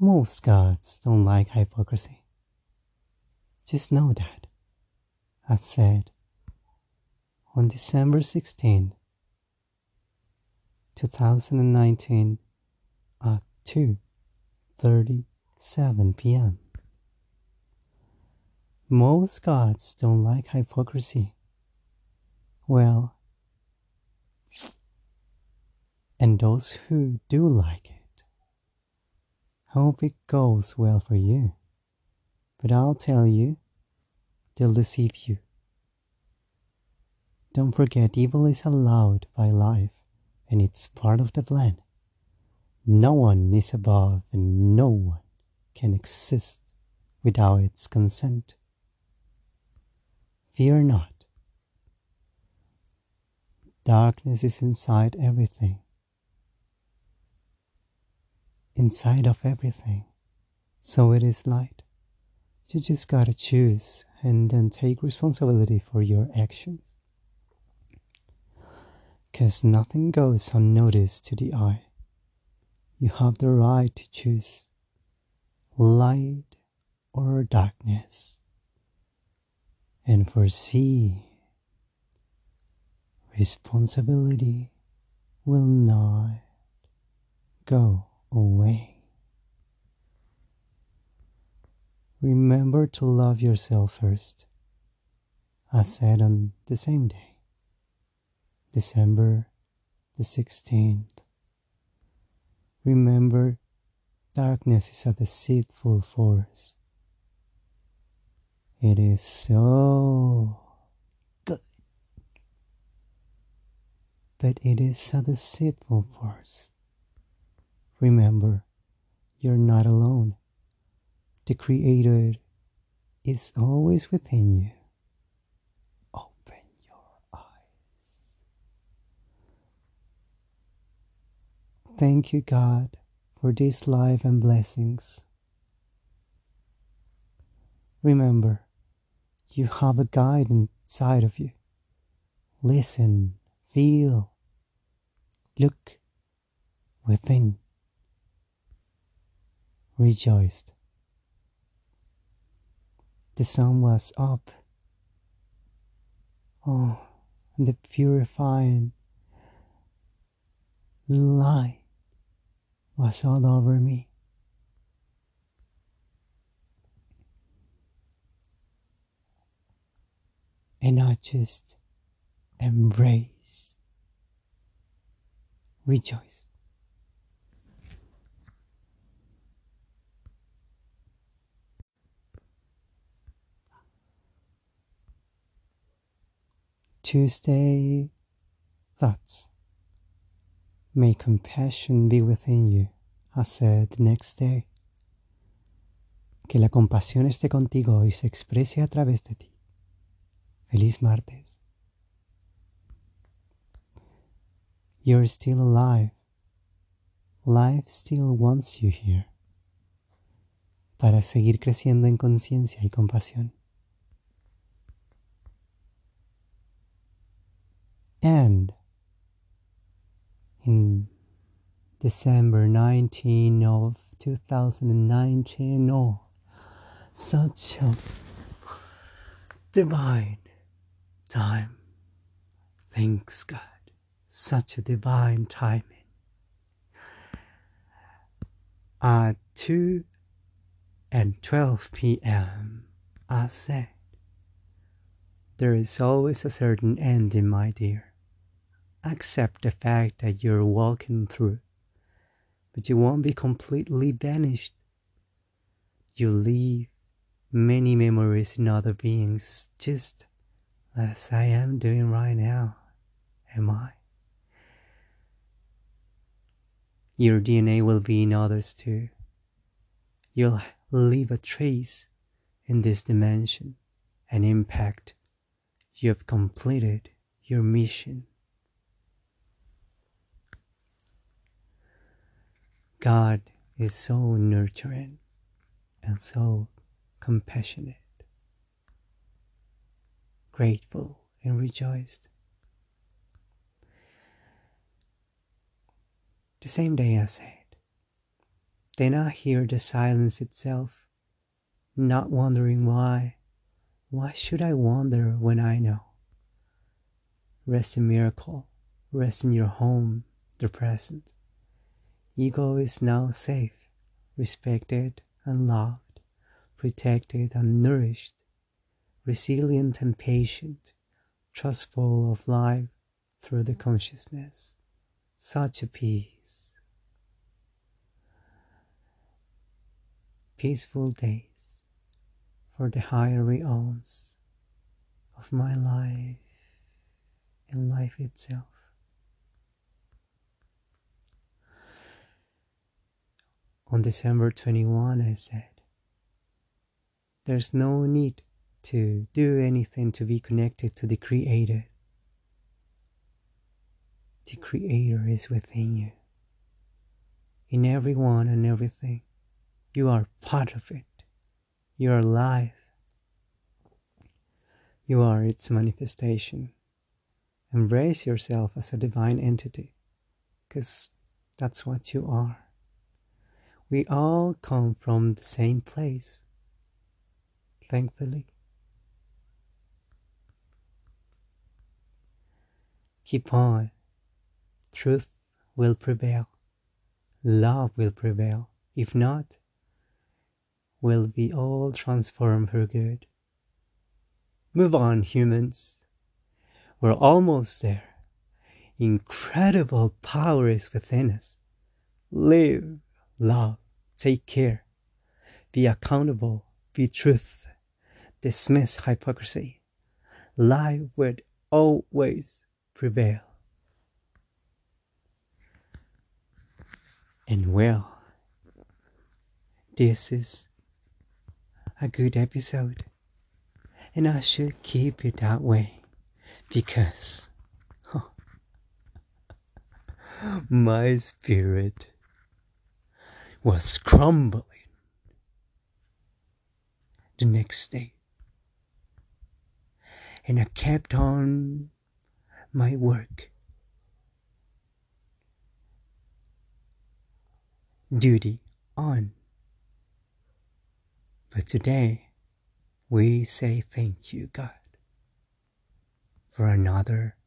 Most gods don't like hypocrisy. Just know that. I said on December 16, 2019 at 2:37 p.m. Most gods don't like hypocrisy. Well, and those who do like it, hope it goes well for you. But I'll tell you, they'll deceive you. Don't forget, evil is allowed by life, and it's part of the plan. No one is above, and no one can exist without its consent. Fear not. Darkness is inside everything. Inside of everything. So it is light. You just gotta choose and then take responsibility for your actions. Because nothing goes unnoticed to the eye. You have the right to choose light or darkness and foresee responsibility will not go away. Remember to love yourself first. I said on the same day, December the 16th. Remember, darkness is a deceitful force. It is so good, but it is a deceitful force. Remember, you're not alone. The Creator is always within you. Open your eyes. Thank you, God, for this life and blessings. Remember, you have a guide inside of you. Listen, feel, look within. Rejoiced. The sun was up. Oh, the purifying light was all over me. And I just embraced, rejoice. Tuesday thoughts. May compassion be within you, I said the next day. Que la compasión esté contigo y se exprese a través de ti. Feliz martes. You're still alive. Life still wants you here. Para seguir creciendo en conciencia y compasión. In December 19 of 2019, oh, such a divine time. Thanks God, such a divine timing. At 2 and 12 p.m., I said, There is always a certain ending, my dear. Accept the fact that you're walking through, but you won't be completely banished. You leave many memories in other beings, just as I am doing right now. Am I? Your DNA will be in others too. You'll leave a trace in this dimension, an impact. You have completed your mission. God is so nurturing and so compassionate, grateful and rejoiced. The same day I said, Then I hear the silence itself, not wondering why. Why should I wonder when I know? Rest in miracle, rest in your home, the present. Ego is now safe, respected and loved, protected and nourished, resilient and patient, trustful of life through the consciousness. Such a peace. peaceful days for the higher realms of my life and life itself. On December 21, I said, There's no need to do anything to be connected to the Creator. The Creator is within you, in everyone and everything. You are part of it. You are alive. You are its manifestation. Embrace yourself as a divine entity, because that's what you are. We all come from the same place, thankfully. Keep on. Truth will prevail. Love will prevail. If not, will we all transform for good. Move on, humans. We're almost there. Incredible power is within us. Live, love, take care. Be accountable, be truth. Dismiss hypocrisy. Life would always prevail. And well, this is a good episode. And I should keep it that way because my spirit was crumbling the next day. And I kept on my work. Duty on. But today, we say thank you, God, for another